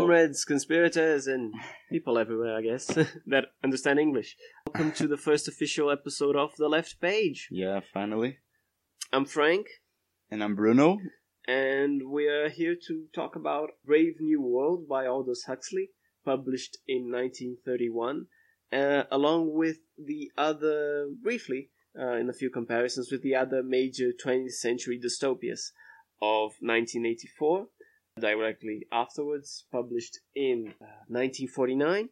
comrades, conspirators, and people everywhere, I guess, that understand English. Welcome to the first official episode of The Left Page. Yeah, finally. I'm Frank, And I'm Bruno. and we are here to talk about Brave New World by Aldous Huxley, published in 1931, uh, along with the other, briefly, uh, in a few comparisons, with the other major 20th century dystopias of 1984, directly afterwards, published in uh, 1949,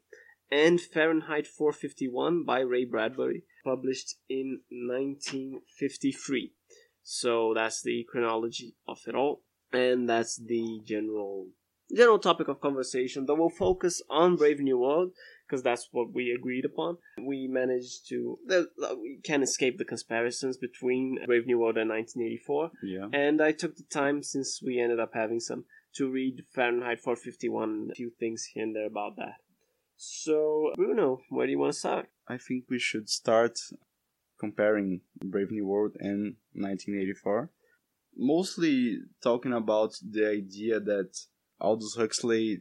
and Fahrenheit 451 by Ray Bradbury, published in 1953. So that's the chronology of it all, and that's the general general topic of conversation. Though we'll focus on Brave New World because that's what we agreed upon. We managed to we can't escape the comparisons between Brave New World and 1984, Yeah. and I took the time since we ended up having some to read Fahrenheit 451, a few things here and there about that. So Bruno, where do you want to start? I think we should start comparing Brave New World and 1984. Mostly talking about the idea that Aldous Huxley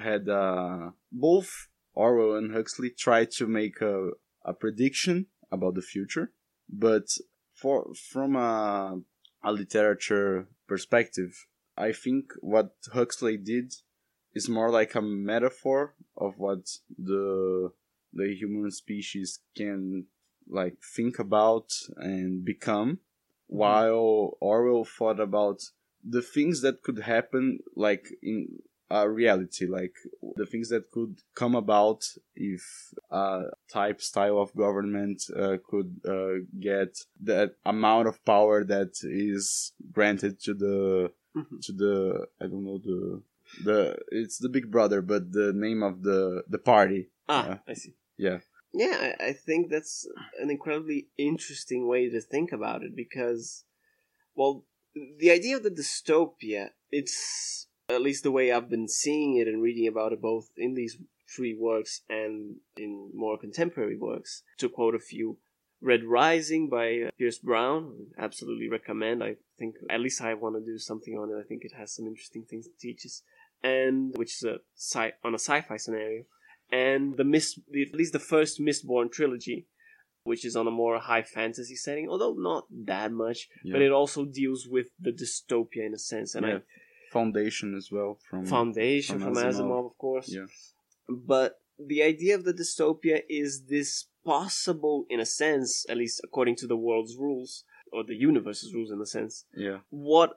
had uh, both Orwell and Huxley tried to make a, a prediction about the future, but for from a, a literature perspective, I think what Huxley did is more like a metaphor of what the the human species can like think about and become while Orwell thought about the things that could happen like in a reality like the things that could come about if a type style of government uh, could uh, get that amount of power that is granted to the Mhm. to the I don't know the the it's the big brother but the name of the the party Ah, Yeah. I see. yeah Yeah, I, I think that's an incredibly interesting way to think about it because, well, the idea of the dystopia, it's at least the way I've been seeing it and reading about it both in these three works and in more contemporary works. To quote a few, Red Rising by uh, Pierce Brown, absolutely recommend. I think at least I want to do something on it. I think it has some interesting things it teaches, and which is a sci- on a sci-fi scenario and the mist the, at least the first mistborn trilogy which is on a more high fantasy setting although not that much but it also deals with the dystopia in a sense and Yeah. foundation as well from foundation from from, Asimov. asimov. of course yeah but the idea of the dystopia is this possible in a sense at least according to the world's rules or the universe's rules in a sense yeah. what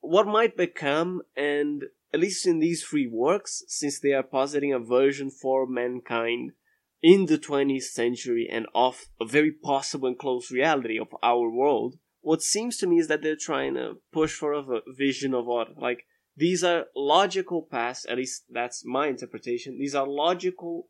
what might become and at least in these three works since they are positing a version for mankind in the 20th century and of a very possible and close reality of our world what seems to me is that they're trying to push for a vision of what like these are logical paths at least that's my interpretation these are logical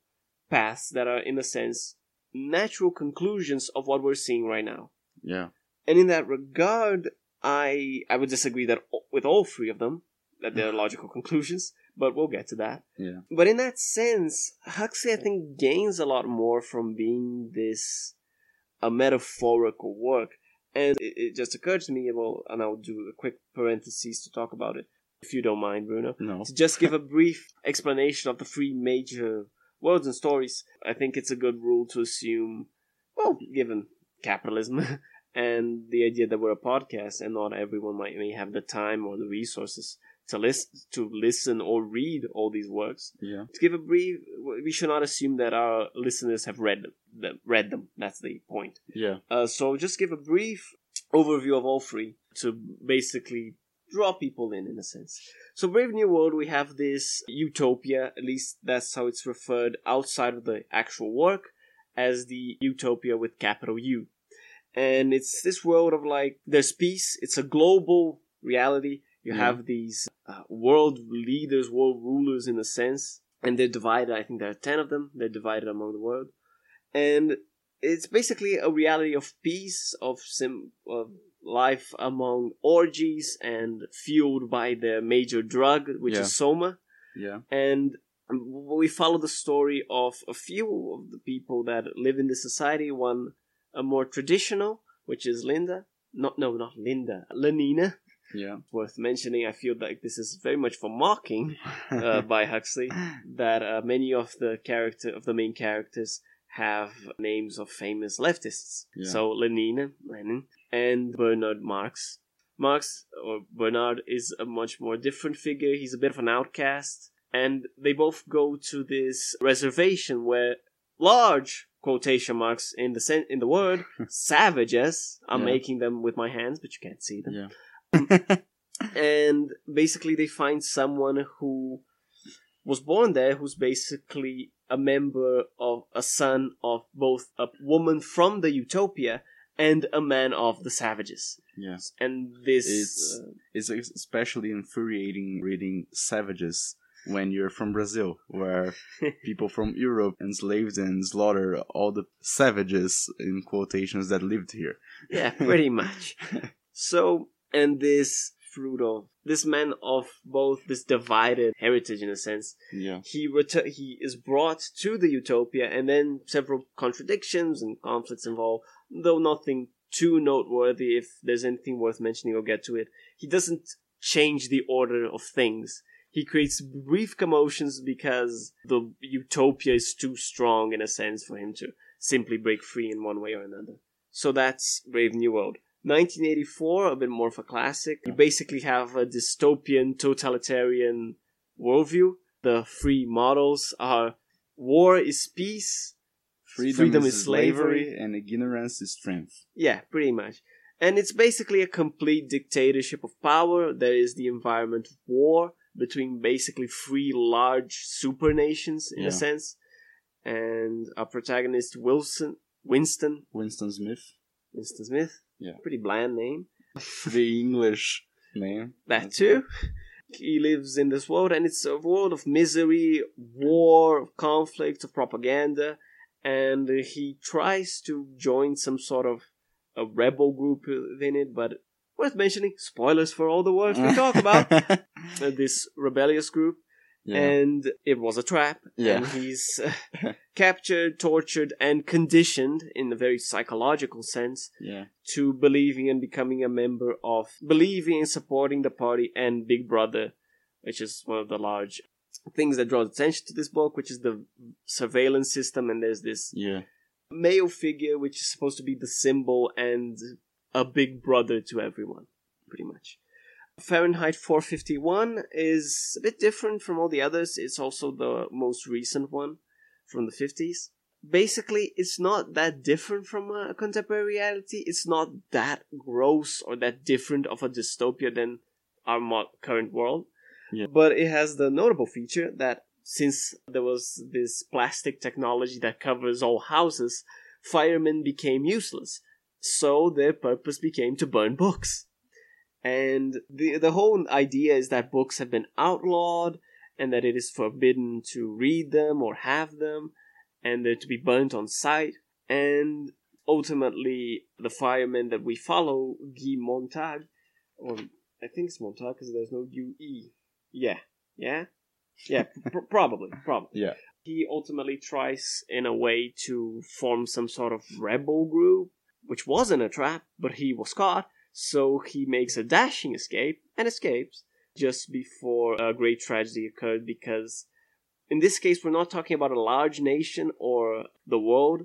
paths that are in a sense natural conclusions of what we're seeing right now. Yeah. And in that regard, I I would disagree that with all three of them that they're logical conclusions, but we'll get to that. yeah. But in that sense, Huxley I think gains a lot more from being this a metaphorical work. And it, it just occurred to me, well, and I'll do a quick parenthesis to talk about it, if you don't mind, Bruno. No. To just give a brief explanation of the three major worlds and stories, I think it's a good rule to assume, well, given capitalism and the idea that we're a podcast and not everyone might may have the time or the resources to listen to listen or read all these works. yeah To give a brief, we should not assume that our listeners have read them. Read them. That's the point. yeah Uh, so just give a brief overview of all three to basically draw people in, in a sense. So Brave New World, we have this utopia, at least that's how it's referred outside of the actual work, as the utopia with capital U. And it's this world of like, there's peace, it's a global reality. You Yeah. have these uh, world leaders, world rulers in a sense, and they're divided. I think there are 10 of them, they're divided among the world. And it's basically a reality of peace, of sim of life among orgies and fueled by the major drug, which Yeah. is soma. yeah And we follow the story of a few of the people that live in this society. One, a more traditional, which is Linda. Not no, not Linda. Lenina. Yeah. Worth mentioning, I feel like this is very much for mocking uh, by Huxley that uh, many of the character of the main characters have names of famous leftists. Yeah. So Lenin, Lenin, and Bernard Marx. Marx or Bernard is a much more different figure. He's a bit of an outcast, and they both go to this reservation where large quotation marks in the sen- in the word savages. I'm Yeah. making them with my hands, but you can't see them yeah. Um, and basically they find someone who was born there who's basically a member of a son of both a woman from the utopia and a man of the savages Yes. and this It's- uh, It's especially infuriating reading Savages when you're from Brazil, where people from Europe enslaved and slaughtered all the savages in quotations that lived here. yeah pretty much so and this fruit of this man of both this divided heritage in a sense. Yeah. he retu- he is brought to the utopia and then several contradictions and conflicts involved though nothing too noteworthy if there's anything worth mentioning we'll get to it. He doesn't change the order of things. He creates brief commotions because the utopia is too strong in a sense for him to simply break free in one way or another. So that's brave new world 1984 a bit more of a classic. You basically have a dystopian totalitarian worldview. The three models are war is peace Freedom, Freedom is, is slavery, slavery. and ignorance is strength. yeah pretty much. And it's basically a complete dictatorship of power. There is the environment of war between basically three large super nations in Yeah. a sense. And our protagonist wilson winston. Winston Smith, winston smith Yeah. pretty bland name the English name. That too. He lives in this world, and it's a world of misery, war, conflict, of propaganda, and he tries to join some sort of a rebel group within it. But worth mentioning, spoilers for all the words we talk about. uh, this rebellious group, yeah. and it was a trap. Yeah. And he's captured, tortured, and conditioned in a very psychological sense yeah. to believing and becoming a member of believing and supporting the party and Big Brother, which is one of the large things that draws attention to this book, which is the surveillance system. And there's this Yeah. male figure, which is supposed to be the symbol and a big brother to everyone, pretty much. Fahrenheit 451 is a bit different from all the others. It's also the most recent one from the 50s. Basically, it's not that different from uh, a contemporary reality. It's not that gross or that different of a dystopia than our current world. Yeah. But it has the notable feature that since there was this plastic technology that covers all houses, firemen became useless. So their purpose became to burn books. And the the whole idea is that books have been outlawed and that it is forbidden to read them or have them and they're to be burnt on sight. And ultimately, the fireman that we follow, Guy Montag, or I think it's Montag because there's no UE. Yeah. Yeah? Yeah, pr- probably. Probably. Yeah. He ultimately tries, in a way, to form some sort of rebel group, which wasn't a trap, but he was caught. So he makes a dashing escape and escapes just before a great tragedy occurred because in this case we're not talking about a large nation or the world.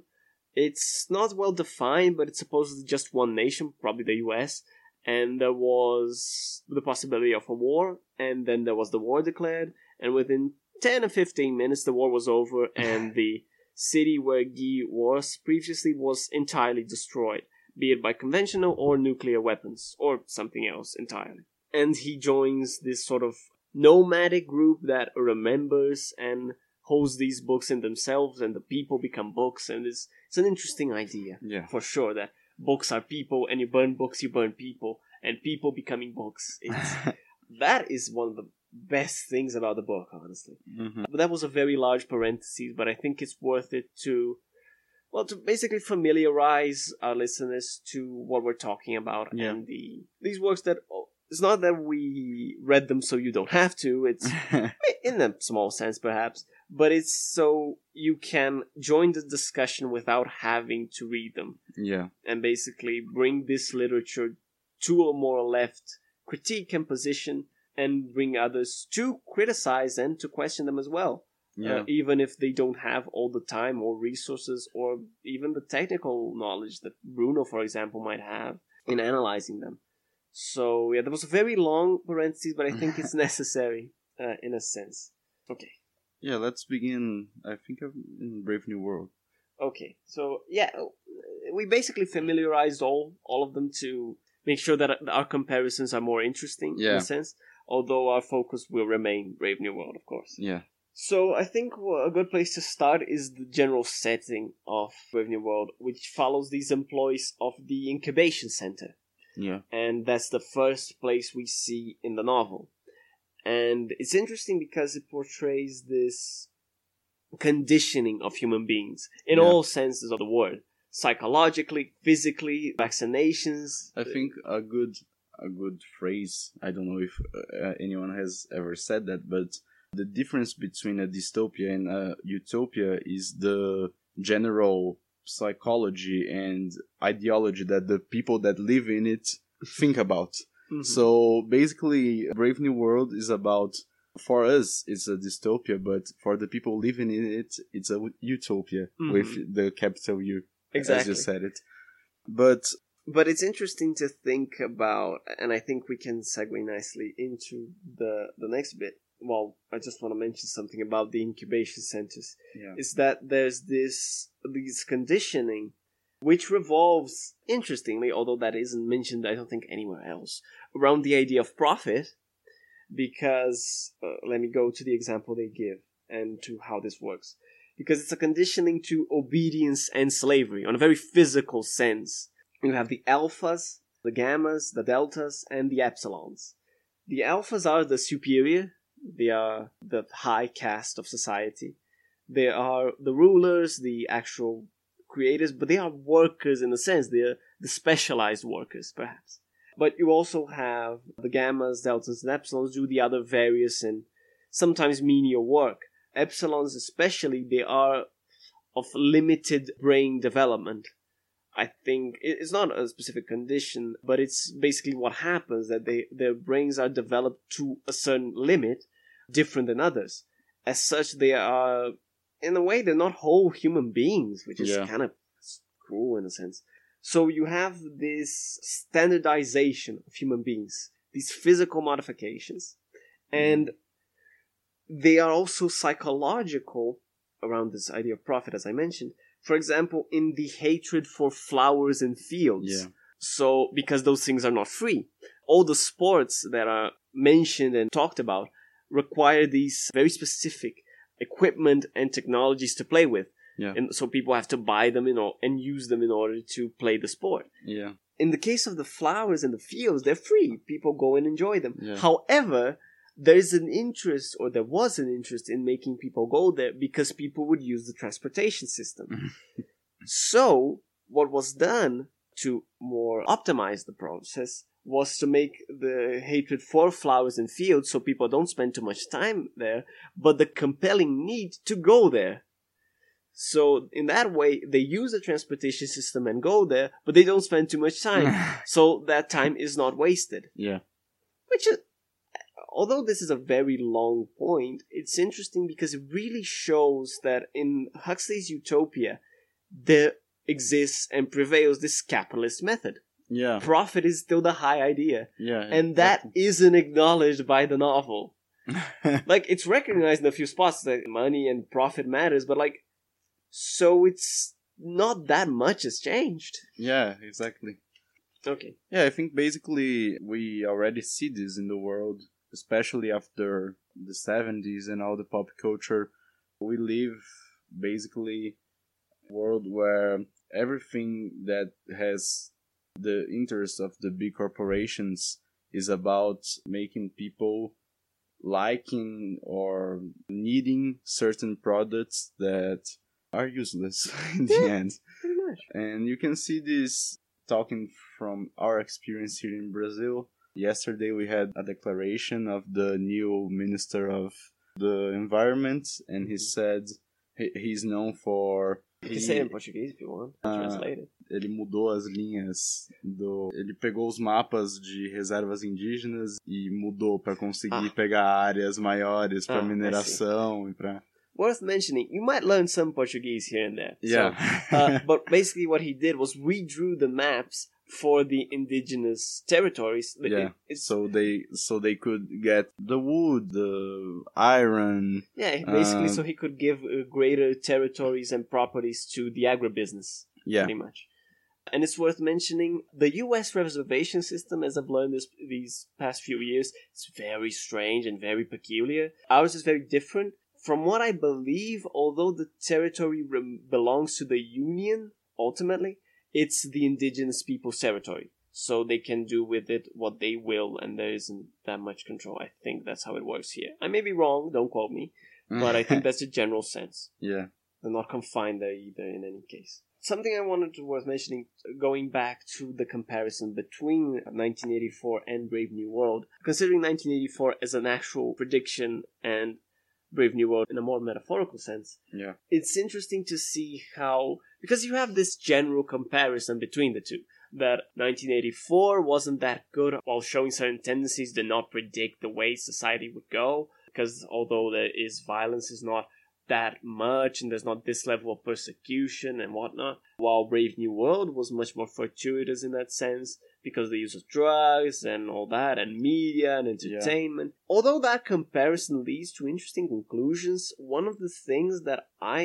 It's not well defined, but it's supposedly just one nation, probably the US, and there was the possibility of a war, and then there was the war declared, and within 10 or 15 minutes the war was over and the city where Guy was previously was entirely destroyed be it by conventional or nuclear weapons, or something else entirely. And he joins this sort of nomadic group that remembers and holds these books in themselves, and the people become books, and it's, it's an interesting idea, Yeah. for sure, that books are people, and you burn books, you burn people, and people becoming books. That is one of the best things about the book, honestly. Mhm. But that was a very large parenthesis, but I think it's worth it to, well, to basically familiarize our listeners to what we're talking about Yeah. and the these works that oh, it's not that we read them so you don't have to. It's in a small sense, perhaps, but it's so you can join the discussion without having to read them yeah. and basically bring this literature to a more left critique and position and bring others to criticize and to question them as well. Yeah. Uh, even if they don't have all the time or resources or even the technical knowledge that Bruno, for example, might have in analyzing them. So yeah, that was a very long parenthesis, but I think it's necessary uh, in a sense. Okay. yeah, let's begin. I think of in Brave New World. Okay, so yeah, we basically familiarized all all of them to make sure that our comparisons are more interesting in a sense. Although our focus will remain Brave New World, of course. Yeah. So I think a good place to start is the general setting of Brave New World, which follows these employees of the incubation center, Yeah. and that's the first place we see in the novel. And it's interesting because it portrays this conditioning of human beings in Yeah. all senses of the word psychologically physically vaccinations I think a good a good phrase. I don't know if uh, anyone has ever said that, but the difference between a dystopia and a utopia is the general psychology and ideology that the people that live in it think about. Mhm. So basically, Brave New World is about for us it's a dystopia, but for the people living in it, it's a utopia Mhm. with the capital U, exactly as you said it. But but it's interesting to think about and i think we can segue nicely into the the next bit well i just want to mention something about the incubation centers. Yeah, is that there's this these conditioning which revolves interestingly although that isn't mentioned i don't think anywhere else around the idea of profit because uh, let me go to the example they give and to how this works. Because it's a conditioning to obedience and slavery on a very physical sense. You have the alphas the gammas the deltas and the epsilons. The alphas are the superior they are the high caste of society they are the rulers, the actual creators, but they are workers in a sense. They're the specialized workers, perhaps. But you also have the gammas, deltas, and epsilons do the other various and sometimes menial work. Epsilons, especially, they are of limited brain development. I think it's not a specific condition, but it's basically what happens that they their brains are developed to a certain limit, different than others. As such, they are in a way they're not whole human beings, which is Yeah. kind of cruel in a sense. So you have this standardization of human beings, these physical modifications, mm-hmm. and they are also psychological around this idea of profit, as I mentioned. For example, in the hatred for flowers and fields. yeah, So, because those things are not free, all the sports that are mentioned and talked about require these very specific equipment and technologies to play with. Yeah. And so people have to buy them in or, and use them in order to play the sport. yeah, In the case of the flowers and the fields, they're free. People go and enjoy them. Yeah. However, there's an interest, or there was an interest in making people go there because people would use the transportation system. Mm-hmm. so, what was done to more optimize the process was to make the hatred for flowers and fields so people don't spend too much time there, but the compelling need to go there. So, in that way, they use the transportation system and go there, but they don't spend too much time. so, that time is not wasted yeah, which is although this is a very long point it's interesting because it really shows that in huxley's utopia there exists and prevails this capitalist method. Yeah, profit is still the high idea. Yeah, and that isn't acknowledged by the novel. Like it's recognized in a few spots that money and profit matters but like so it's not that much has changed. Yeah, exactly. okay. Yeah, I think basically we already see this in the world, especially after the 70s and all the pop culture. We live basically a world where everything that has the interest of the big corporations is about making people liking or needing certain products that are useless in the Yeah. end. pretty much And you can see this talking from our experience here in Brazil. Yesterday we had a declaration of the new Minister of the Environment, and he said he, he's known for. you can say it in portuguese if you want Uh, translate it ele mudou as linhas do. Ele pegou os mapas de reservas indígenas e mudou para conseguir Ah. pegar áreas maiores para Ah, mineração e para. Worth mentioning, you might learn some Portuguese here and there. So, Yeah. uh, but basically, what he did was redrew the maps for the indigenous territories. It- yeah. it's, so they so they could get the wood, the iron. yeah, basically, um, so he could give uh, greater territories and properties to the agribusiness, Yeah. pretty much. And it's worth mentioning the U.S. reservation system, as I've learned this these past few years, it's very strange and very peculiar. Ours is very different. From what I believe, although the territory rem- belongs to the Union, ultimately, it's the indigenous people's territory. So they can do with it what they will, and there isn't that much control. I think that's how it works here. I may be wrong, don't quote me, but I think that's the general sense. yeah. They're not confined there either in any case. Something I wanted to worth mentioning, going back to the comparison between 1984 and Brave New World, considering 1984 as an actual prediction and Brave New World in a more metaphorical sense, Yeah. it's interesting to see how because you have this general comparison between the two that 1984 wasn't that good while showing certain tendencies did not predict the way society would go because although there is violence is not that much and there's not this level of persecution and whatnot while brave new world was much more fortuitous in that sense because of the use of drugs and all that and media and entertainment although that comparison leads to interesting conclusions one of the things that i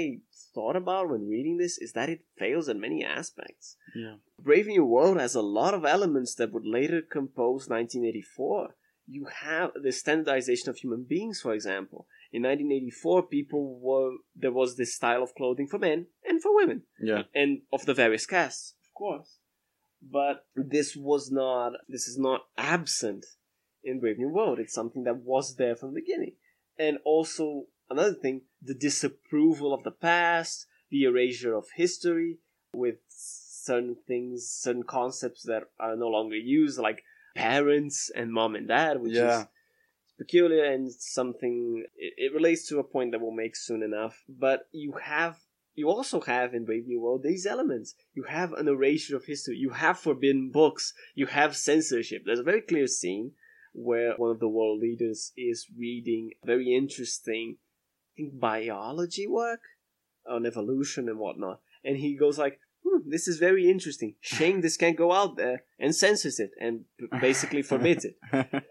thought about when reading this is that it fails in many aspects Yeah. Brave New World has a lot of elements that would later compose 1984. You have the standardization of human beings, for example. In 1984, people were there was this style of clothing for men and for women, Yeah. and of the various castes, of course. But this was not. This is not absent in Brave New World. It's something that was there from the beginning, and also another thing: the disapproval of the past, the erasure of history, with certain things, certain concepts that are no longer used, like parents and mom and dad, which Yeah. is peculiar and something. It, it relates to a point that we'll make soon enough. But you have. You also have in Brave New World these elements. You have an erasure of history. You have forbidden books. You have censorship. There's a very clear scene where one of the world leaders is reading very interesting, I think, biology work on evolution and whatnot. And he goes like, hmm, this is very interesting. Shame this can't go out there and censors it and basically forbids it.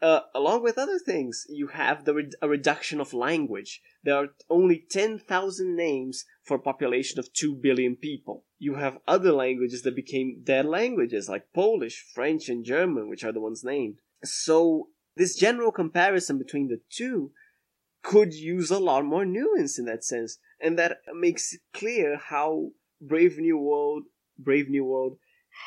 Uh, along with other things, you have the re- a reduction of language. There are only 10,000 names for a population of 2 billion people. You have other languages that became dead languages like Polish, French, and German, which are the ones named. So, this general comparison between the two could use a lot more nuance in that sense. And that makes it clear how Brave New World, Brave New World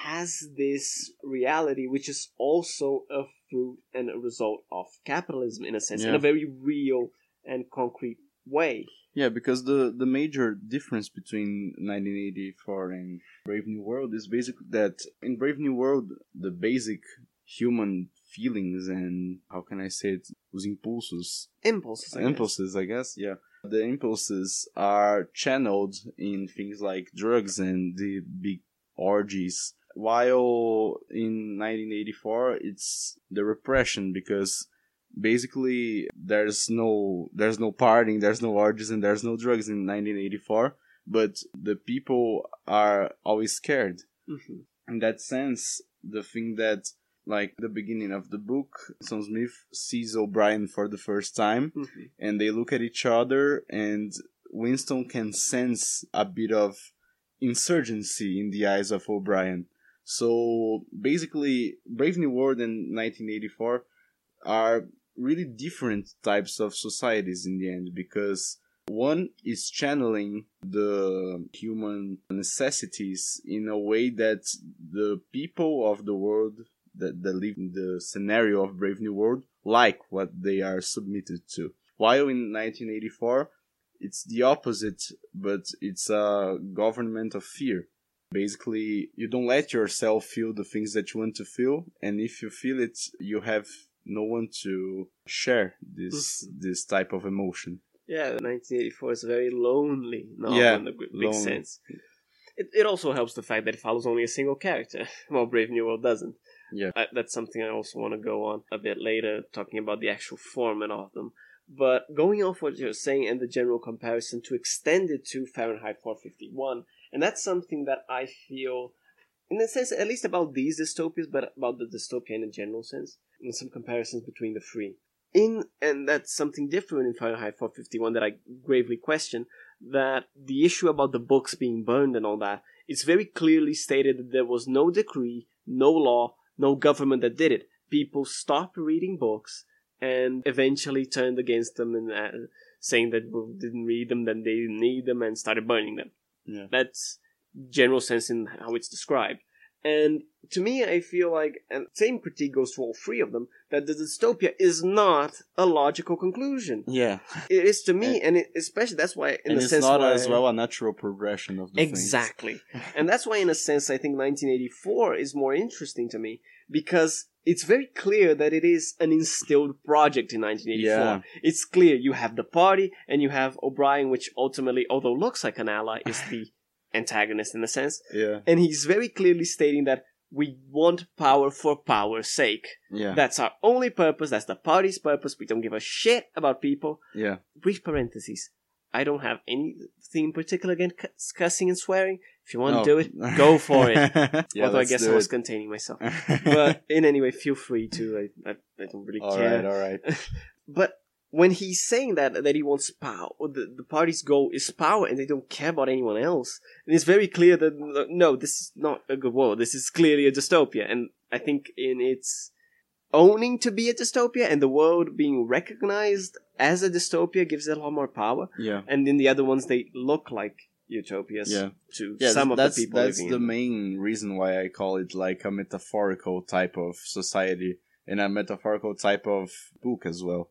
has this reality which is also a fruit and a result of capitalism in a sense, in a very real and concrete way. Yeah, because the the major difference between 1984 and Brave New World is basically that in Brave New World the basic human feelings and how can I say it, os impulses, Impulses. I guess. impulses, I guess, yeah. The impulses are channeled in things like drugs and the big orgies. While in 1984, it's the repression because basically there's no there's no partying, there's no orgies, and there's no drugs in 1984. But the people are always scared. Mhm. In that sense, the thing that like the beginning of the book, Sam Smith sees O'Brien for the first time Mhm. and they look at each other and Winston can sense a bit of insurgency in the eyes of O'Brien. So basically Brave New World and 1984 are really different types of societies in the end because one is channeling the human necessities in a way that the people of the world that, that live in the scenario of Brave New World like what they are submitted to. While in 1984, it's the opposite, but it's a government of fear. Basically, you don't let yourself feel the things that you want to feel, and if you feel it, you have no one to share this mm-hmm. this type of emotion. Yeah, 1984 is very lonely novel Yeah, in a big lonely. sense. It, it also helps the fact that it follows only a single character, while Brave New World doesn't. Yeah. I, that's something I also want to go on a bit later, talking about the actual format of them. But going off what you're saying and the general comparison to extend it to Fahrenheit 451, and that's something that I feel, in a sense, at least about these dystopias, but about the dystopia in a general sense, and some comparisons between the three. In and that's something different in Fahrenheit 451 that I gravely question. That the issue about the books being burned and all that, it's very clearly stated that there was no decree, no law, no government that did it. People stopped reading books and eventually turned against them and uh, saying that we didn't read them, then they didn't need them, and started burning them. Yeah. That's general sense in how it's described. And to me, I feel like, and same critique goes to all three of them, that the dystopia is not a logical conclusion. Yeah. It is to me, and it, especially that's why, in and a it's sense, not why- as well a natural progression of the. Exactly. and that's why, in a sense, I think 1984 is more interesting to me because it's very clear that it is an instilled project in 1984. Yeah. It's clear you have the party and you have O'Brien, which ultimately, although looks like an ally, is the antagonist in a sense. Yeah. And he's very clearly stating that we want power for power's sake. Yeah. That's our only purpose. That's the party's purpose. We don't give a shit about people. yeah. Brief parentheses. I don't have anything in particular against cuss- cussing and swearing. If you want to do it, go for it. yeah, Although I guess I was it. containing myself. But in any way, feel free to. I, I, I don't really all care. right, all right. But when he's saying that that he wants power, the, the party's goal is power, and they don't care about anyone else, and it's very clear that no, this is not a good world. This is clearly a dystopia, and I think in its owning to be a dystopia and the world being recognized as a dystopia gives it a lot more power. Yeah. And in the other ones, they look like utopias Yeah. to Yeah, some of the people that's the in. main reason why I call it like a metaphorical type of society and a metaphorical type of book as well,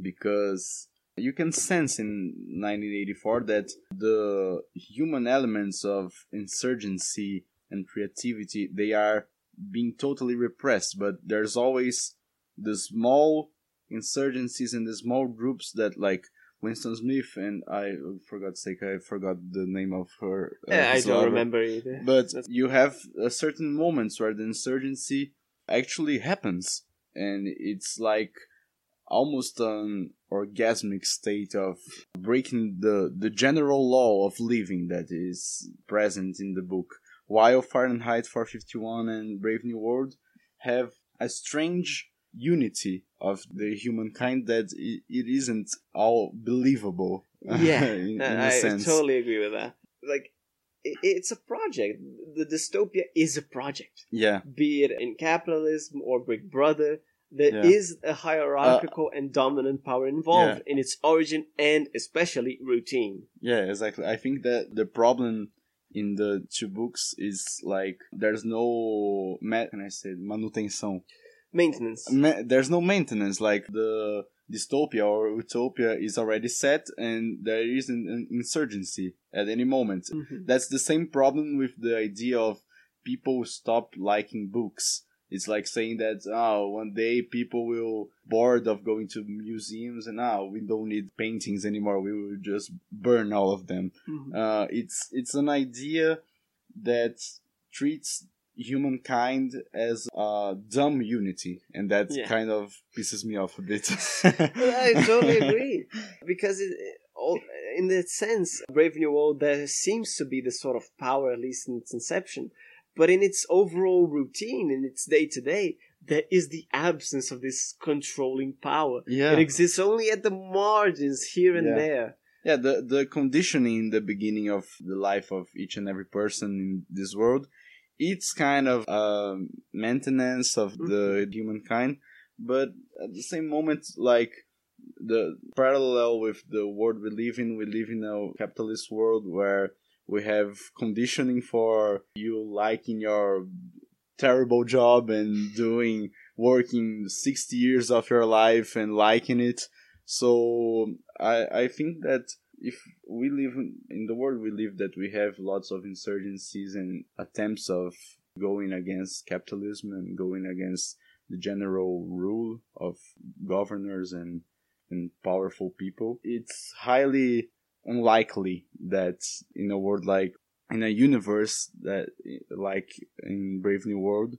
because you can sense in 1984 that the human elements of insurgency and creativity they are being totally repressed, but there's always the small insurgencies and the small groups that like Winston Smith and I for God's sake I forgot the name of her. uh, Yeah, I don't lover. remember either. But That's- you have certain moments where the insurgency actually happens, and it's like almost an orgasmic state of breaking the the general law of living that is present in the book. While Fahrenheit 451 and Brave New World have a strange unity of the humankind that it, it isn't all believable. Yeah, in, in I, sense. totally agree with that. Like, i it's a project. The dystopia is a project. Yeah. Be it in capitalism or Big Brother, there Yeah. is a hierarchical and dominant power involved in its origin and especially routine. Yeah, exactly. I think that the problem in the two books is like there's no ma- can I say manutenção. Maintenance. Ma- there's no maintenance. Like the dystopia or utopia is already set, and there is an, an insurgency at any moment. Mhm. That's the same problem with the idea of people stop liking books. It's like saying that oh, one day people will bored of going to museums and now we don't need paintings anymore. We will just burn all of them. Mhm. Uh, it's it's an idea that treats humankind as a dumb unity, and that Yeah. kind of pisses me off a bit. I totally agree because it, all, in that sense, Brave New World there seems to be this sort of power, at least in its inception, but in its overall routine, in its day to day, there is the absence of this controlling power. Yeah. It exists only at the margins here and Yeah. there. Yeah, the the conditioning in the beginning of the life of each and every person in this world, it's kind of um, maintenance of the humankind, but at the same moment, like the parallel with the world we live in, we live in a capitalist world where we have conditioning for you liking your terrible job and doing working 60 years of your life and liking it so I I think that if we live in- the world we live, that we have lots of insurgencies and attempts of going against capitalism and going against the general rule of governors and and powerful people. It's highly unlikely that in a world like in a universe that like in Brave New World,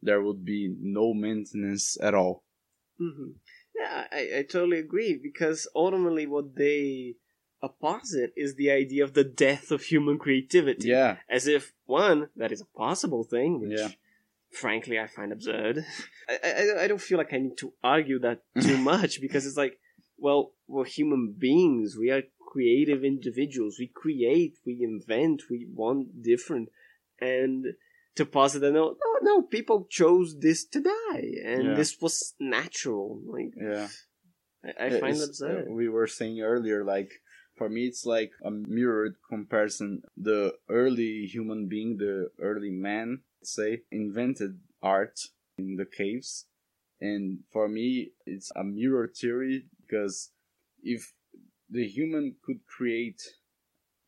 there would be no maintenance at all. hmm Yeah, I, I totally agree because ultimately what they opposit is the idea of the death of human creativity. Yeah, As if, one, that is a possible thing, which Yeah. frankly I find absurd. I, I, I don't feel like I need to argue that too much because it's like, well, we're human beings. We are creative individuals. We create, we invent, we want different. And to posit that, no, no, no, people chose this to die. And Yeah. this was natural. Like, yeah. I, I find It's- absurd. Uh, we were saying earlier, like for me, it's like a mirrored comparison. The early human being, the early man, say, invented art in the caves, and for me, it's a mirror theory because if the human could create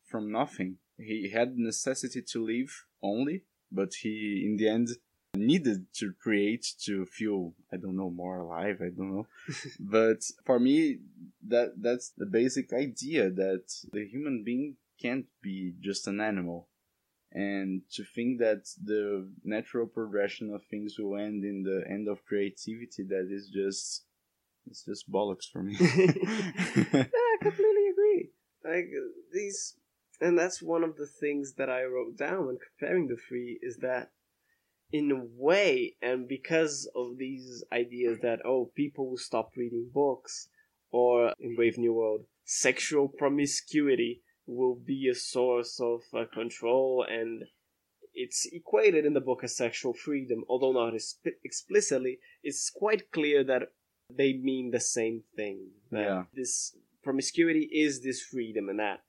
from nothing, he had necessity to live only, but he, in the end, needed to create to feel i don't know more alive i don't know. But for me that that's the basic idea that the human being can't be just an animal. And to think that the natural progression of things will end in the end of creativity that is just it's just bollocks for me completely agree. Like these, and that's one of the things that I wrote down when comparing the three is that, in a way, and because of these ideas that oh, people will stop reading books, or in Brave New World, sexual promiscuity will be a source of uh, control and. It's equated in the book as sexual freedom, although not exp- explicitly. It's quite clear that they mean the same thing. That Yeah. This promiscuity is this freedom, and that.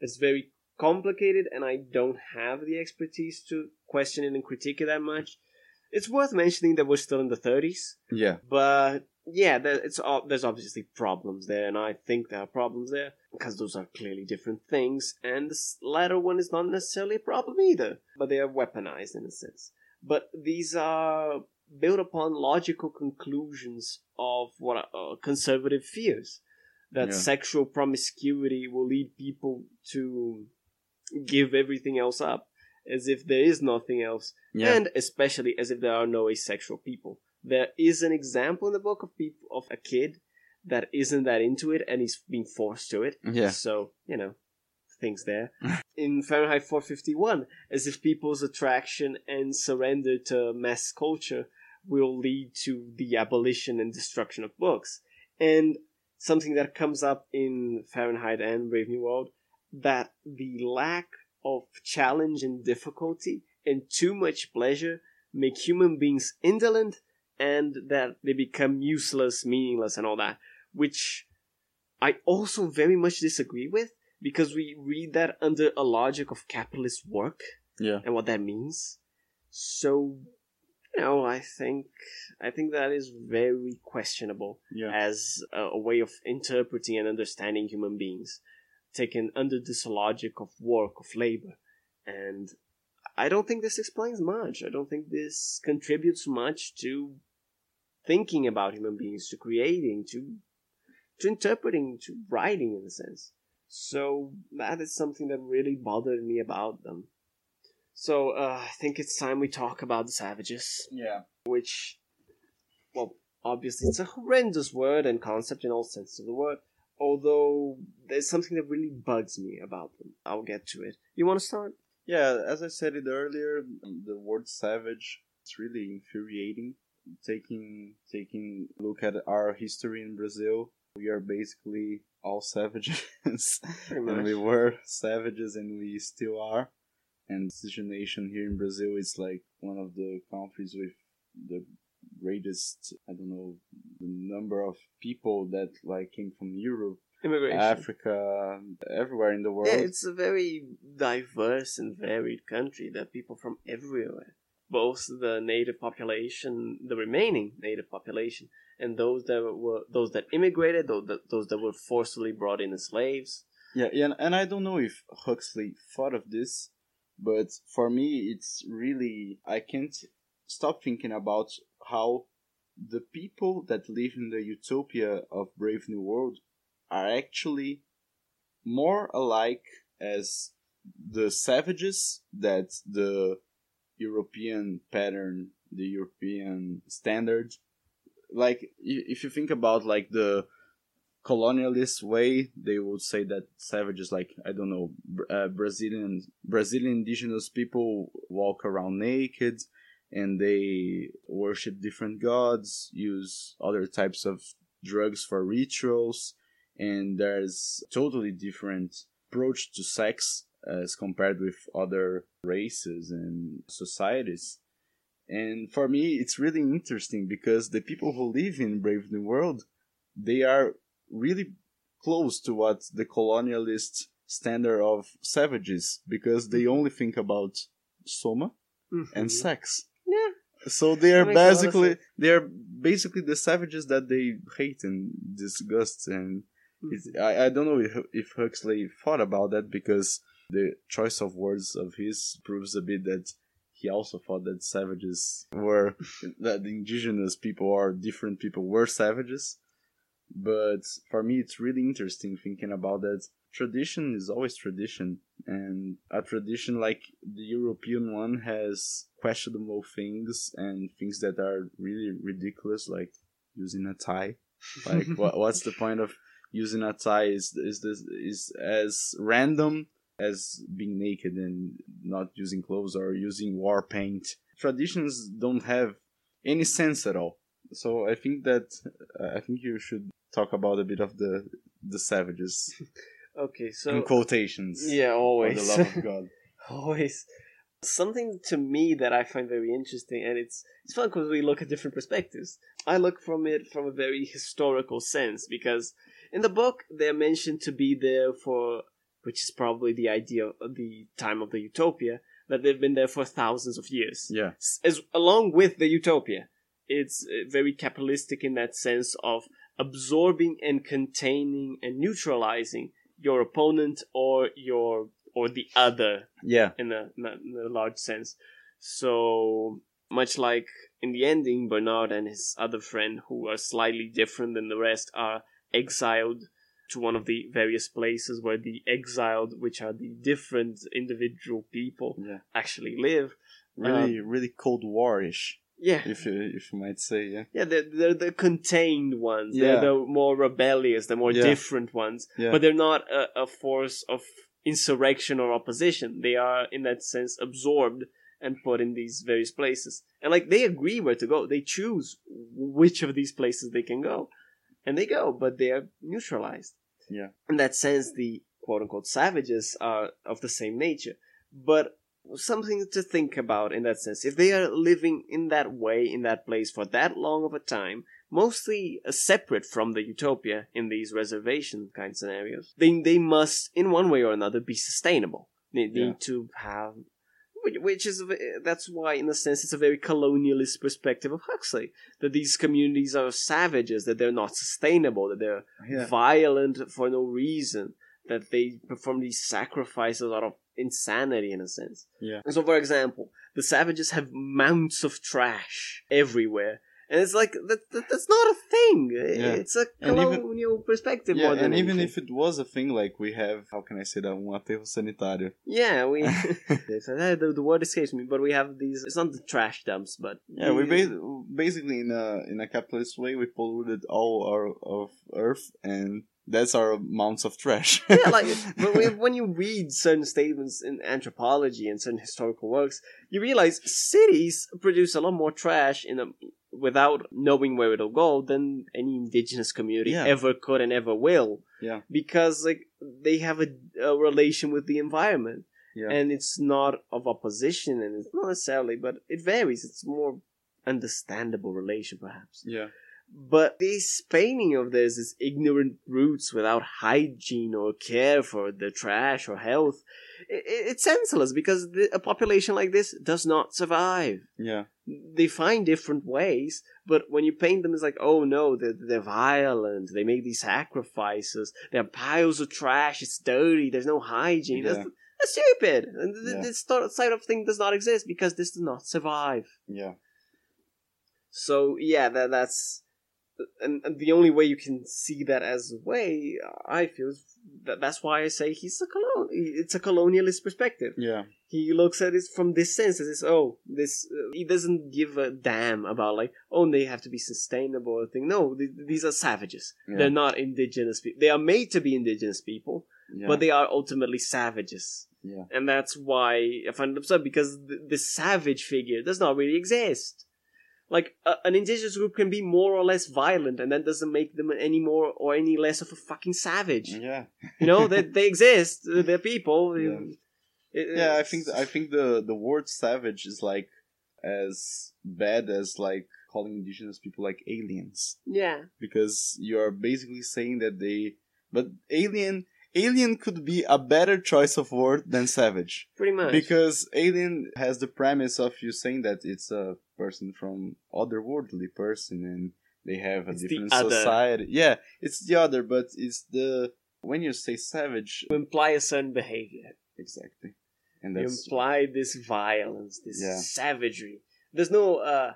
It's very complicated, and I don't have the expertise to question it and critique it that much. It's worth mentioning that we're still in the 30s, yeah. But yeah, there, it's there's obviously problems there, and I think there are problems there because those are clearly different things, and this latter one is not necessarily a problem either, but they are weaponized in a sense. But these are built upon logical conclusions of what are uh, conservative fears that Yeah. sexual promiscuity will lead people to give everything else up as if there is nothing else yeah and especially as if there are no asexual people. There is an example in the book of people of a kid that isn't that into it and he's being forced to it. yeah So, you know, things there. in Fahrenheit 451, as if people's attraction and surrender to mass culture will lead to the abolition and destruction of books. And something that comes up in Fahrenheit and Brave New World, that the lack of challenge and difficulty and too much pleasure make human beings indolent and that they become useless, meaningless, and all that, which I also very much disagree with because we read that under a logic of capitalist work yeah and what that means. So, know, I think I think that is very questionable yeah as a, a way of interpreting and understanding human beings, taken under this logic of work of labor, and I don't think this explains much. I don't think this contributes much to thinking about human beings, to creating, to to interpreting, to writing in a sense. So that is something that really bothered me about them. So uh, I think it's time we talk about the savages yeah which, well, obviously it's a horrendous word and concept in all senses of the word. Although there's something that really bugs me about them. I'll get to it. You want to start? Yeah, as I said it earlier, the word savage it's really infuriating. Taking taking a look at our history in Brazil, we are basically all savages. And we were savages and we still are. And miscegenation here in Brazil is like one of the countries with the greatest I don't know the number of people that like came from Europe, Immigration. Africa, everywhere in the world. Yeah, it's a very diverse and varied country. There are people from everywhere. Both the native population, the remaining native population, and those that were those that immigrated, those that, those that were forcibly brought in as slaves. Yeah, yeah, and I don't know if Huxley thought of this, but for me, it's really I can't stop thinking about how the people that live in the utopia of Brave New World are actually more alike as the savages that the European pattern, the European standard, like if you think about like the colonialist way, they would say that savages, like I don't know, uh, Brazilian Brazilian indigenous people walk around naked, and they worship different gods, use other types of drugs for rituals, and there's totally different approach to sex as compared with other races and societies. And for me, it's really interesting because the people who live in Brave New World, they are really close to what the colonialist standard of savages because they only think about soma and Mhm. sex. yeah, So they are That makes a lot of basically they are basically the savages that they hate and disgust and it's, I, I don't know if, if Huxley thought about that because the choice of words of his proves a bit that he also thought that savages were that the indigenous people or different people were savages. But for me, it's really interesting thinking about that. Tradition is always tradition, and a tradition like the European one has questionable things and things that are really ridiculous, like using a tie. Like, what, what's the point of using a tie? Is is this is as random as being naked and not using clothes or using war paint. Traditions don't have any sense at all. So I think that uh, I think you should talk about a bit of the the savages Okay, so in quotations. yeah, For always, the love of God. always. Something to me that I find very interesting, and it's it's fun because we look at different perspectives. I look from it from a very historical sense because in the book they're mentioned to be there for, which is probably the idea of the time of the utopia that they've been there for thousands of years. Yeah. As along with the utopia, it's uh, very capitalistic in that sense of absorbing and containing and neutralizing your opponent or your or the other Yeah. in a, in a, large sense. So much like in the ending, Bernard and his other friend, who are slightly different than the rest, are exiled to one of the various places where the exiled, which are the different individual people, Yeah. actually live. Really, um, really Cold War-ish, Yeah, if you if you might say. Yeah. yeah, they're, they're the contained ones. Yeah. They're the more rebellious, the more Yeah. different ones. Yeah. But they're not a, a force of insurrection or opposition. They are, in that sense, absorbed and put in these various places. And like they agree where to go. They choose which of these places they can go, and they go. But they are neutralized. Yeah. In that sense, the quote unquote savages are of the same nature. But something to think about in that sense. If they are living in that way, in that place for that long of a time, mostly uh, separate from the utopia in these reservation kind scenarios, then they must, in one way or another, be sustainable. They need Yeah. to have. which- Which is that's why, in a sense, it's a very colonialist perspective of Huxley that these communities are savages, that they're not sustainable, that they're Yeah. violent for no reason, that they perform these sacrifices out of insanity in a sense. Yeah. And so, for example, the savages have mounts of trash everywhere. And it's like, that, that that's not a thing. Yeah. It's a And even- colonial perspective Yeah, more than and even if it was a thing, like we have, how can I say that, um aterro sanitário. Yeah, we. Uh, the, the word escapes me, but we have these. It's not the trash dumps, but. Yeah, we basically in a in a capitalist way we polluted all our of Earth, and that's our amounts of trash. yeah, like when, we, when you read certain statements in anthropology and certain historical works, you realize cities produce a lot more trash in a, without knowing where it'll go than any indigenous community Yeah. ever could and ever will. Yeah. because like they have a, a relation with the environment, Yeah. and it's not of opposition, and it's not necessarily, but it varies. It's more understandable relation, perhaps. yeah, But this painting of theirs is ignorant roots without hygiene or care for the trash or health. I- i- It's senseless because the, a population like this does not survive. yeah, They find different ways, but when you paint them, it's like, oh no, they're, they're violent. They make these sacrifices. they're piles of trash. It's dirty. There's no hygiene. Yeah. That's, that's stupid. And Yeah. This sort- side of thing does not exist because this does not survive. yeah, So yeah, that that's and, and the only way you can see that as a way, I feel, is that that's why I say he's a colon. It's a colonialist perspective. Yeah. He looks at it from this sense as oh, this. Uh, he doesn't give a damn about like, oh, they have to be sustainable or thing. No, th- these are savages. Yeah. They're not indigenous people. They are made to be indigenous people, Yeah. but they are ultimately savages. yeah. And that's why I find it absurd because the, the savage figure does not really exist. Like a, an indigenous group can be more or less violent, and that doesn't make them any more or any less of a fucking savage. Yeah. You know, they they exist. They're people. Yeah. It- Yeah, I think I think the the word savage is like as bad as like calling indigenous people like aliens yeah, because you are basically saying that they but alien alien could be a better choice of word than savage pretty much. because alien has the premise of you saying that it's a person from otherworldly person and they have a It's different society yeah it's the other but it's the when you say savage you imply a certain behavior. exactly and You imply this violence, this Yeah. savagery. There's no uh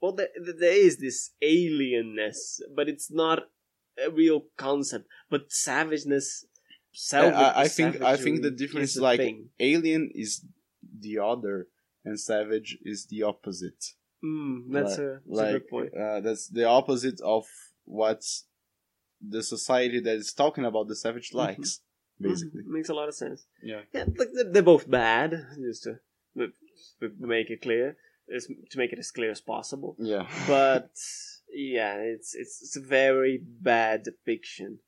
well there, there is this alienness, but it's not a real concept. But savageness salvage, I- I think- I think the difference is is like- thing. alien is the other and savage is the opposite Mm, that's, a, that's a good point. uh, that's the opposite of what the society that is talking about the savage Mm-hmm. likes basically Mhm, makes a lot of sense. yeah Yeah, like they're, they're both bad, just to, to make it clear, is to make it as clear as possible. yeah but yeah, it's it's it's a very bad depiction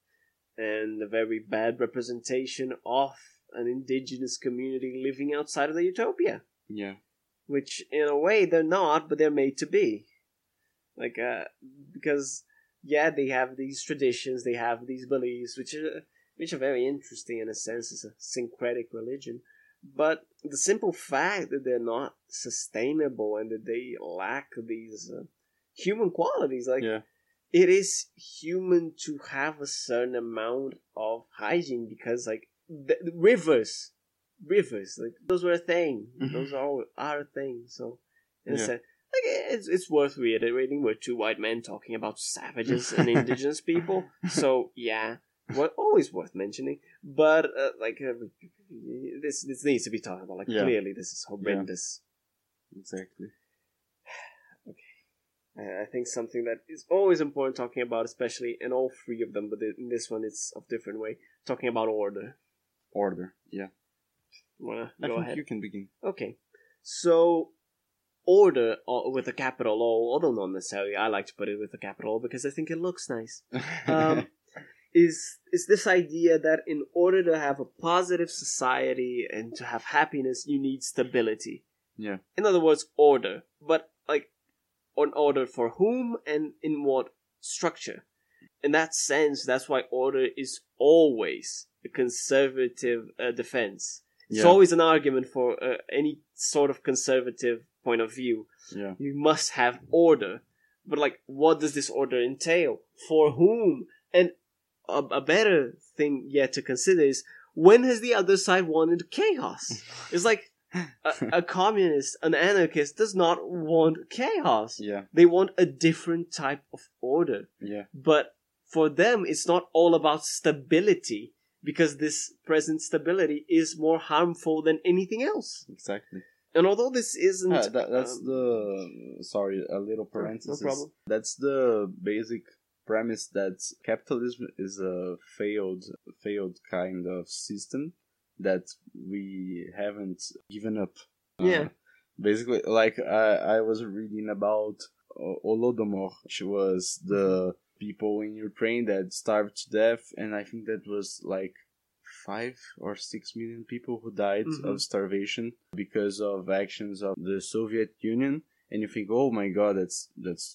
and a very bad representation of an indigenous community living outside of the utopia, yeah which in a way they're not, but they're made to be. Like, uh, because yeah, they have these traditions, they have these beliefs, which are which are very interesting in a sense. It's a syncretic religion, but the simple fact that they're not sustainable and that they lack these uh, human qualities, like yeah it is human to have a certain amount of hygiene because, like, the, the rivers, rivers, like those were a thing. Mhm. Those are are a thing. So, in a Yeah. sense, like it's it's worth reiterating. We're two white men talking about savages and indigenous people. So yeah, well, always worth mentioning. But uh, like uh, this this needs to be talked about. Like Yeah. clearly, this is horrendous. exactly I I think something that is always important talking about, especially in all three of them, but in this one it's of different way. Talking about order. order yeah Wanna I go think ahead? you can begin Okay, so order uh, with a capital O, although not necessarily. I like to put it with a capital O because I think it looks nice. Um, is is this idea that in order to have a positive society and to have happiness, you need stability. yeah In other words, order. But like, an order for whom and in what structure? In that sense, that's why order is always a conservative uh, defense. It's yeah always an argument for uh, any sort of conservative point of view. yeah You must have order. But like, what does this order entail? For whom? And a, a better thing yet to consider is when has the other side wanted chaos? It's like a, a communist, an anarchist does not want chaos. yeah They want a different type of order. yeah But for them, it's not all about stability because this present stability is more harmful than anything else. exactly And although this isn't, Ah, that, that's um, the sorry a little parenthesis problem. that's the basic premise that capitalism is a failed failed kind of system that we haven't given up Uh, Yeah. basically like i i was reading about uh, Holodomor, which was the people in Ukraine that starved to death, and I think that was like five or six million people who died Mhm. of starvation because of actions of the Soviet Union. And you think, oh my god, that's that's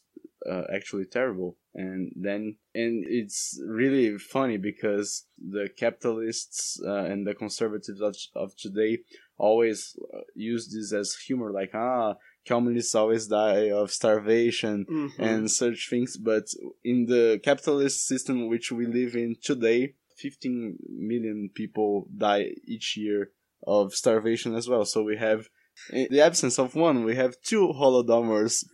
uh, actually terrible. And then, and it's really funny because the capitalists uh, and the conservatives of, of today always uh, use this as humor, like ah, communists always die of starvation Mhm. and such things. But in the capitalist system which we live in today, 15 million people die each year of starvation as well. So we have, in the absence of one, we have two holodomors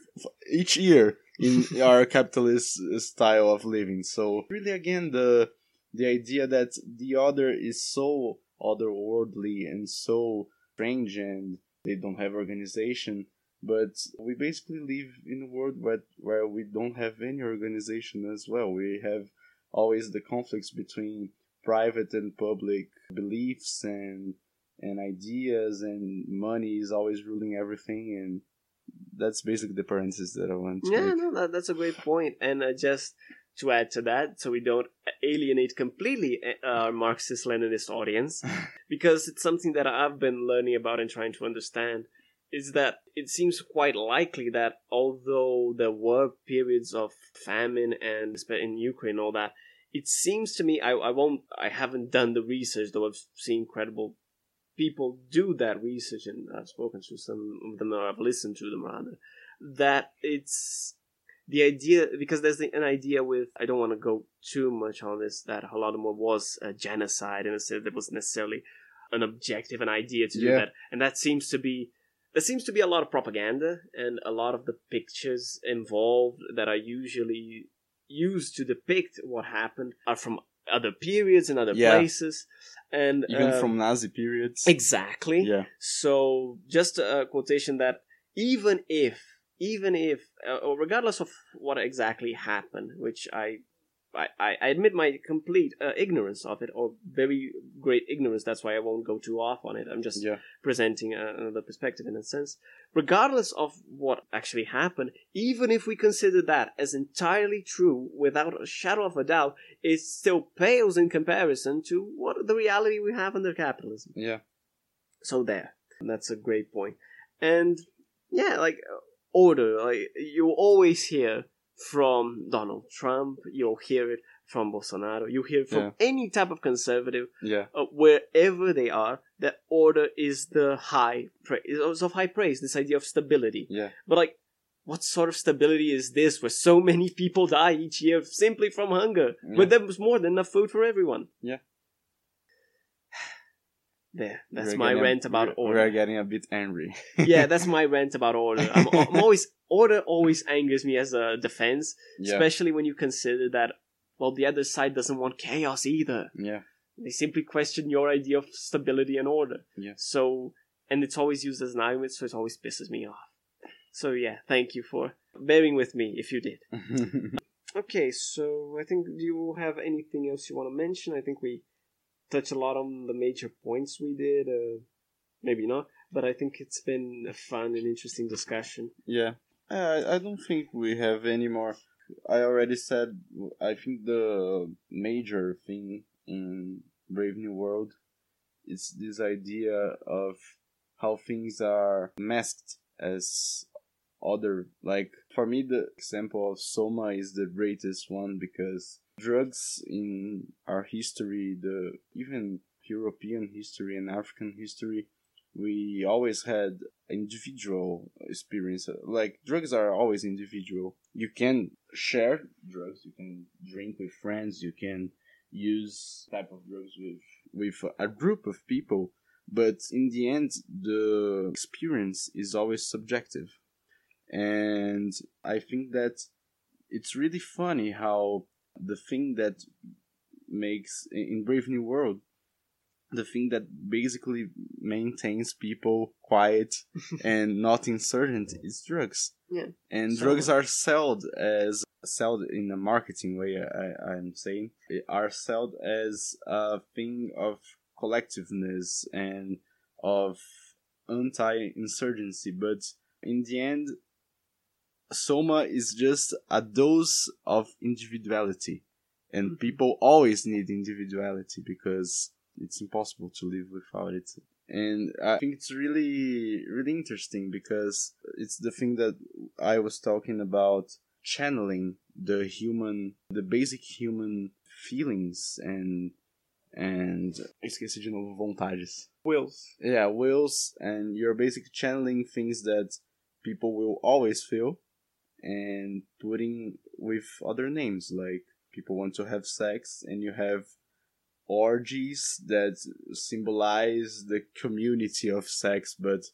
each year. In our capitalist style of living. So really, again, the the idea that the other is so otherworldly and so strange and they don't have organization but we basically live in a world where, where we don't have any organization as well we have always the conflicts between private and public beliefs and and ideas and money is always ruling everything and that's basically the parenthesis that I want to yeah make. no that, that's a great point and uh, just to add to that so we don't alienate completely uh, our marxist leninist audience because it's something that i've been learning about and trying to understand is that it seems quite likely that although there were periods of famine and in ukraine and all that it seems to me I, I won't i haven't done the research though i've seen credible people do that research and i've spoken to some of them or i've listened to them rather that it's the idea because there's an idea with I don't want to go too much on this that Holodomor was a genocide and instead there was necessarily an objective an idea to do that. And that seems to be there seems to be a lot of propaganda and a lot of the pictures involved that are usually used to depict what happened are from other periods and other Yeah. places and Even uh, from Nazi periods. exactly Yeah. so just a quotation that even if, even if, uh, or regardless of what exactly happened, which I, I, I admit my complete uh, ignorance of it, or very great ignorance. That's why I won't go too off on it. I'm just Yeah. presenting a, another perspective in a sense. Regardless of what actually happened, even if we consider that as entirely true, without a shadow of a doubt, it still pales in comparison to what the reality we have under capitalism. Yeah. So there, that's a great point. And yeah, like uh, order, like you always hear from Donald Trump, you'll hear it from Bolsonaro, you hear it from Yeah. any type of conservative, Yeah. uh, wherever they are, that order is the high praise, is of high praise. This idea of stability, Yeah. but like. What sort of stability is this where so many people die each year simply from hunger? Yeah. But there was more than enough food for everyone. Yeah. There, that's We're my getting- rant about we're- order We're getting a bit angry. yeah, that's my rant about order. I'm, I'm always order always angers me as a defense, yeah. especially when you consider that well the other side doesn't want chaos either. yeah. They simply question your idea of stability and order. Yeah. So and it's always used as an argument, so it always pisses me off. So yeah, thank you for bearing with me if you did. Okay, so I think do you have anything else you want to mention? I think we touched a lot on the major points we did. Uh, maybe not, but I think it's been a fun and interesting discussion. Yeah, I I don't think we have any more. I already said. I think the major thing in Brave New World is this idea of how things are masked as other. Like for me, the example of Soma is the greatest one because drugs in our history, the even European history and African history, we always had individual experience. Like drugs are always individual. You can share drugs. You can drink with friends. You can use type of drugs with with a group of people. But in the end, the experience is always subjective, and I think that it's really funny how the thing that makes in Brave New World the thing that basically maintains people quiet and not insurgent is drugs. Yeah. And So- drugs are sold as sold in a marketing way. I, I'm saying are sold as a thing of collectiveness and of anti-insurgency. But in the end, Soma is just a dose of individuality, and Mhm. people always need individuality because it's impossible to live without it. And I think it's really, really interesting because it's the thing that I was talking about channeling the human, the basic human feelings and and esqueci de novo vontades. Wills. Yeah, wills and you're basically channeling things that people will always feel and putting with other names like people want to have sex and you have orgies that symbolize the community of sex but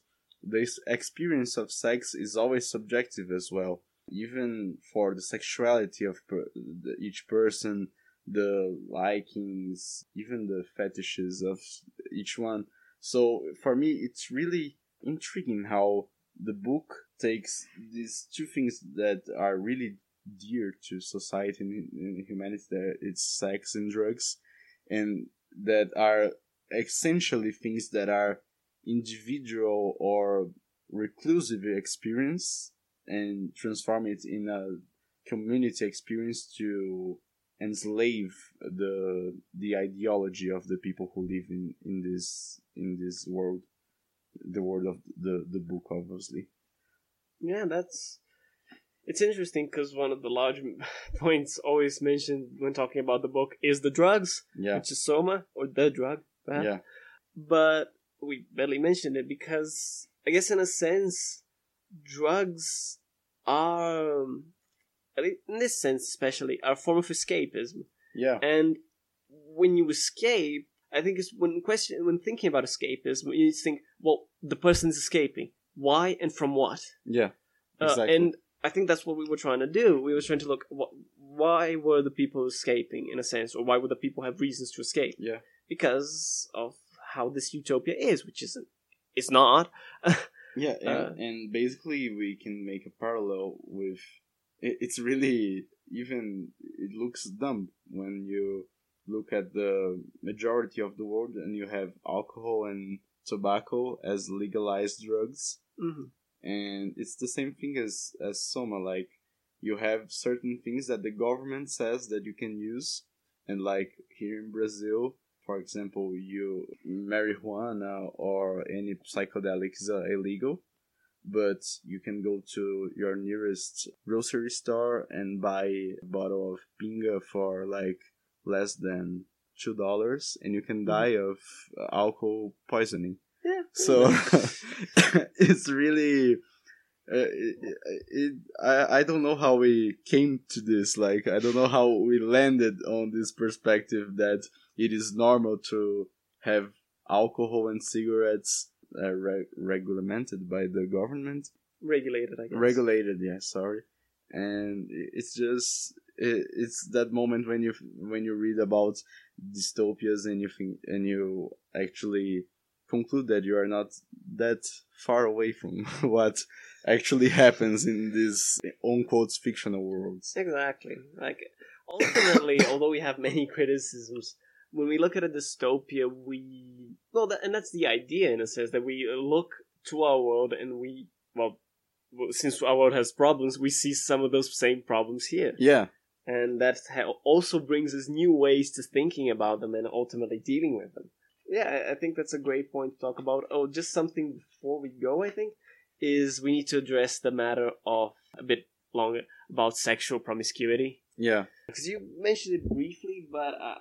this experience of sex is always subjective as well even for the sexuality of per- each person, the likings, even the fetishes of each one. So for me, it's really intriguing how the book takes these two things that are really dear to society and, humanity. It's sex and drugs, and that are essentially things that are individual or reclusive experience and transform it in a community experience to enslave the the ideology of the people who live in in this in this world the world of the the book obviously Yeah, that's it's interesting because one of the large points always mentioned when talking about the book is the drugs, yeah which is soma or the drug. perhaps. yeah But we barely mentioned it because I guess in a sense, drugs are, um, in this sense especially, are a form of escapism. yeah And when you escape, I think it's when question when thinking about escapism, you think, well, the person's escaping. Why and from what? yeah Uh, exactly and I think that's what we were trying to do. We were trying to look wh- why were the people escaping in a sense, or why would the people have reasons to escape? yeah Because of how this utopia is, which isn't. It's not. Yeah, and, Uh, and basically we can make a parallel with. It, it's really even it looks dumb when you look at the majority of the world and you have alcohol and tobacco as legalized drugs, Mhm. and it's the same thing as as soma. Like you have certain things that the government says that you can use, and like here in Brazil, for example, you marijuana or any psychedelics uh, illegal, but you can go to your nearest grocery store and buy a bottle of pinga for like less than two dollars, and you can die of alcohol poisoning. Yeah. So it's really. Uh, it, it, I, I don't know how we came to this. Like, I don't know how we landed on this perspective that it is normal to have alcohol and cigarettes uh, re- regulated by the government. regulated, I guess. Regulated, yeah, sorry. And it's just it, it's that moment when you when you read about dystopias and you think and you actually conclude that you are not that far away from what actually happens in these on quotes fictional worlds. Exactly. Like ultimately, although we have many criticisms, when we look at a dystopia, we well, that, and that's the idea in a sense that we look to our world and we well, since our world has problems, we see some of those same problems here, Yeah, and that also brings us new ways to thinking about them and ultimately dealing with them. Yeah, I- think that's a great point to talk about. Oh, just something before we go, I think, is we need to address the matter of a bit longer about sexual promiscuity. yeah, Because you mentioned it briefly, but I,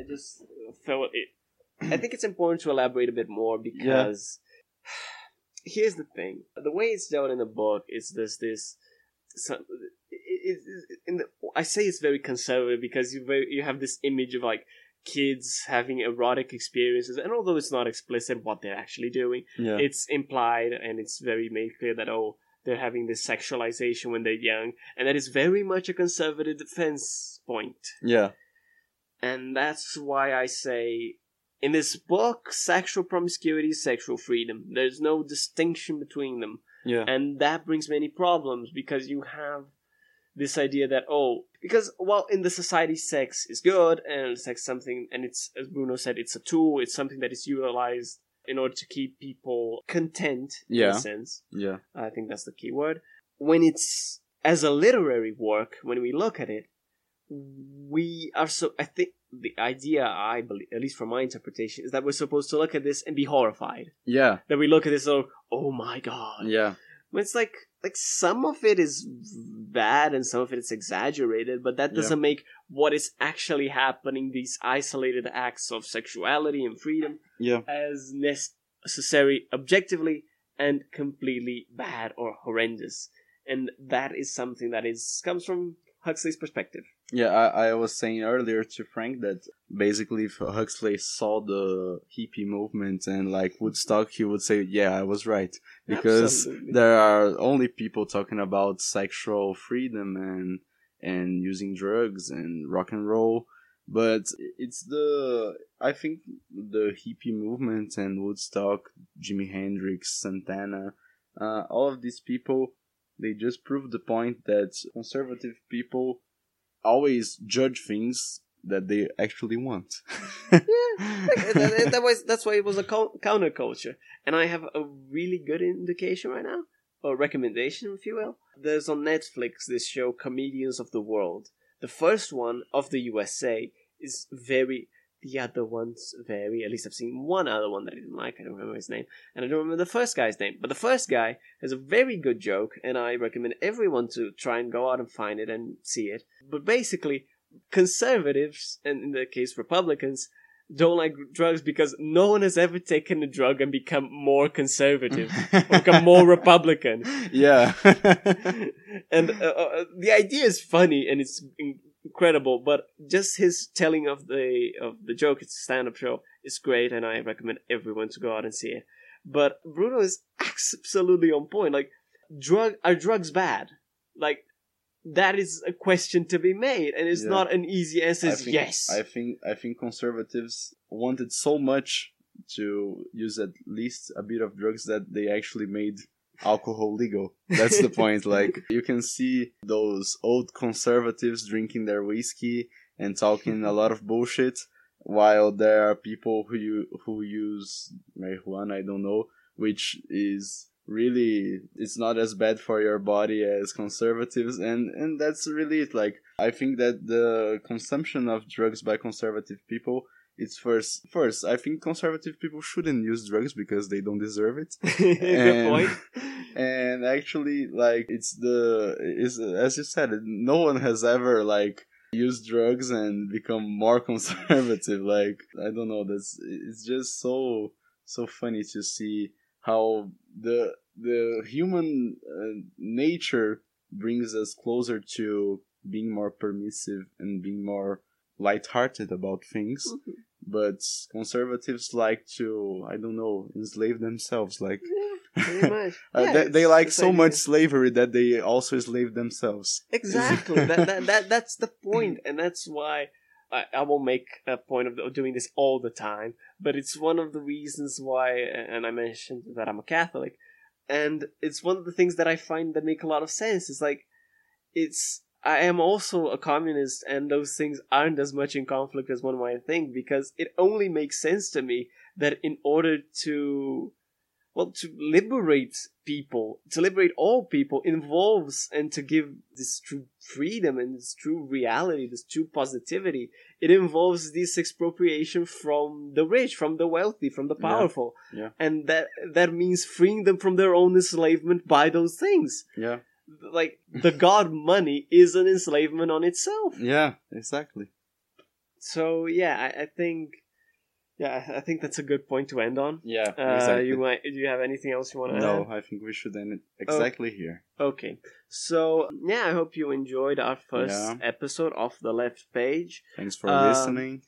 I- just felt it. I think it's important to elaborate a bit more because here's the thing: the way it's dealt in the book is this this. So, it, it, it, in the, I say it's very conservative because you very, you have this image of like kids having erotic experiences, and although it's not explicit what they're actually doing, yeah, it's implied and it's very made clear that oh they're having this sexualization when they're young and that is very much a conservative defense point. Yeah, and that's why i say in this book sexual promiscuity is sexual freedom. There's no distinction between them. Yeah, and that brings many problems because you have this idea that oh because while in the society sex is good and sex something and it's as bruno said it's a tool it's something that is utilized in order to keep people content in Yeah. a sense. Yeah, i think that's the key word. When it's as a literary work when we look at it we are so i think the idea i believe at least from my interpretation is that we're supposed to look at this and be horrified. Yeah, that we look at this and oh my god. Yeah, it's like like some of it is bad and some of it is exaggerated, but that doesn't make what is actually happening, these isolated acts of sexuality and freedom, yeah, as necessary objectively and completely bad or horrendous. And that is something that is comes from Huxley's perspective. Yeah, I, I was saying earlier to Frank that basically if Huxley saw the hippie movement and like Woodstock, he would say, "Yeah, I was right," because Absolutely. there are only people talking about sexual freedom and and using drugs and rock and roll, but it's the I think the hippie movement and Woodstock, Jimi Hendrix, Santana, uh, all of these people, they just prove the point that conservative people always judge things that they actually want. Like, that, that was that's why it was a co- counterculture. And I have a really good indication right now, or recommendation, if you will. There's on Netflix this show, Comedians of the World. The first one of the USA is very. The other ones vary. At least I've seen one other one that I didn't like. I don't remember his name, and I don't remember the first guy's name. But the first guy has a very good joke, and I recommend everyone to try and go out and find it and see it. But basically, conservatives, and in the case Republicans, don't like drugs because no one has ever taken a drug and become more conservative or become more Republican. yeah. and uh, uh, the idea is funny and it's incredible, but just his telling of the of the joke, it's a stand-up show, is great, and I recommend everyone to go out and see it. But Bruno is absolutely on point. Like, drug are drugs bad? Like, that is a question to be made, and it's Yeah. not an easy answer. I think, yes. I think I think conservatives wanted so much to use at least a bit of drugs that they actually made alcohol legal. That's the point. Like you can see those old conservatives drinking their whiskey and talking a lot of bullshit, while there are people who you who use marijuana. I don't know, which is really it's not as bad for your body as conservatives and and that's really it like i think that the consumption of drugs by conservative people it's first first i think conservative people shouldn't use drugs because they don't deserve it Good and- point. and actually like it's the is as you said no one has ever like used drugs and become more conservative like i don't know that's it's just so so funny to see how the the human uh, nature brings us closer to being more permissive and being more light-hearted about things Mhm. but conservatives like to i don't know enslave themselves like Yeah, much. uh, they, they like so much slavery that they also slave themselves. Exactly. that, that that that's the point, and that's why I, I won't make a point of, of doing this all the time. But it's one of the reasons why, and I mentioned that I'm a Catholic, and it's one of the things that I find that make a lot of sense. It's like it's I am also a communist, and those things aren't as much in conflict as one might think because it only makes sense to me that in order to well to liberate people to liberate all people involves and to give this true freedom and this true reality this true positivity it involves this expropriation from the rich from the wealthy from the Yeah. powerful Yeah. and that that means freeing them from their own enslavement by those things Yeah, like the god money is an enslavement on itself yeah, exactly. so yeah i, I think yeah I- think that's a good point to end on Yeah, uh, exactly. you might do you have anything else you want to add no, I think we should end it exactly here. Okay, so yeah, I hope you enjoyed our first Yeah. episode of the left page. Thanks for Um, listening.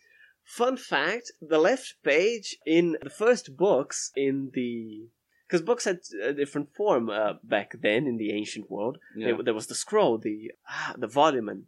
Fun fact: the left page in the first books in the because books had a different form uh, back then in the ancient world. Yeah, There, was the scroll, the ah, the volumen,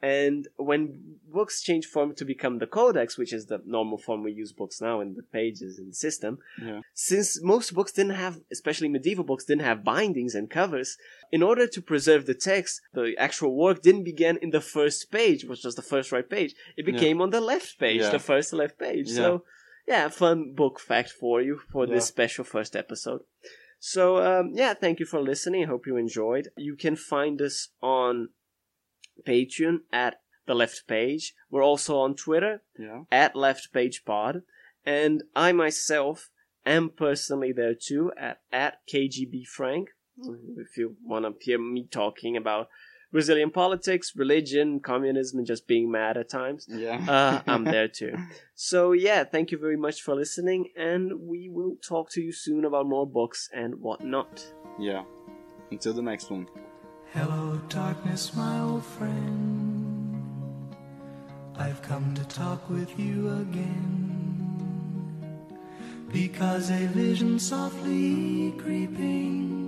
and when books changed form to become the codex, which is the normal form we use books now in the pages in the system, yeah, since most books didn't have, especially medieval books, didn't have bindings and covers, in order to preserve the text, the actual work didn't begin in the first page, which was the first right page. It Yeah. became on the left page, Yeah. the first left page. Yeah. So, yeah, fun book fact for you for this special first episode. So, um, yeah, thank you for listening. I hope you enjoyed. You can find us on Patreon at the left page. We're also on Twitter yeah. at Left Page Pod, and I myself am personally there too at at KGB Frank. If you want to hear me talking about Brazilian politics, religion, communism, and just being mad at times, Yeah. uh, I'm there too. So yeah, thank you very much for listening, and we will talk to you soon about more books and whatnot. Yeah. Until the next one. Hello, darkness, my old friend. I've come to talk with you again. Because a vision softly creeping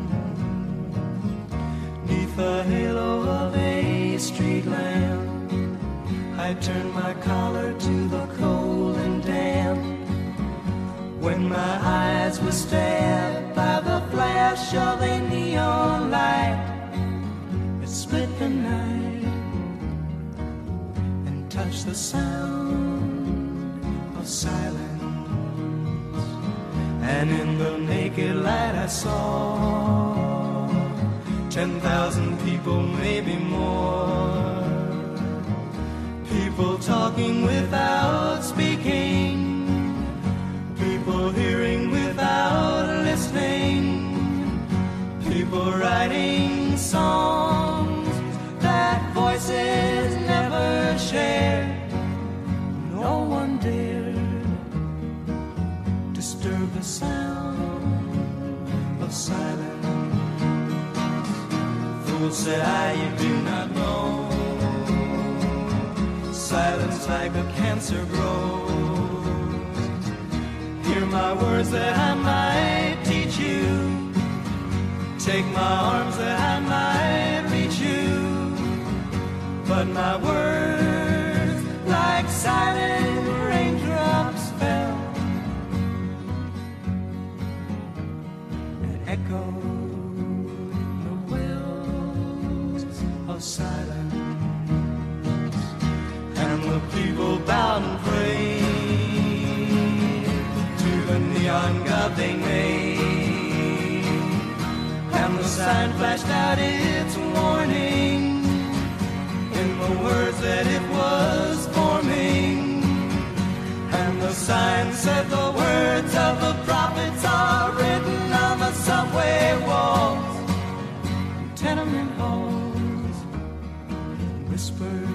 The halo of a street lamp, I turned my collar to the cold and damp. When my eyes were stabbed by the flash of a neon light, it split the night and touched the sound of silence. And in the naked light I saw ten thousand people, maybe more. Say I, you do not know. Silence like a cancer grows. Hear my words that I might teach you. Take my arms that I might reach you. But my words, like silent they made. And the sign flashed out its warning in the words that it was forming. And the sign said the words of the prophets are written on the subway walls, tenement halls, whispered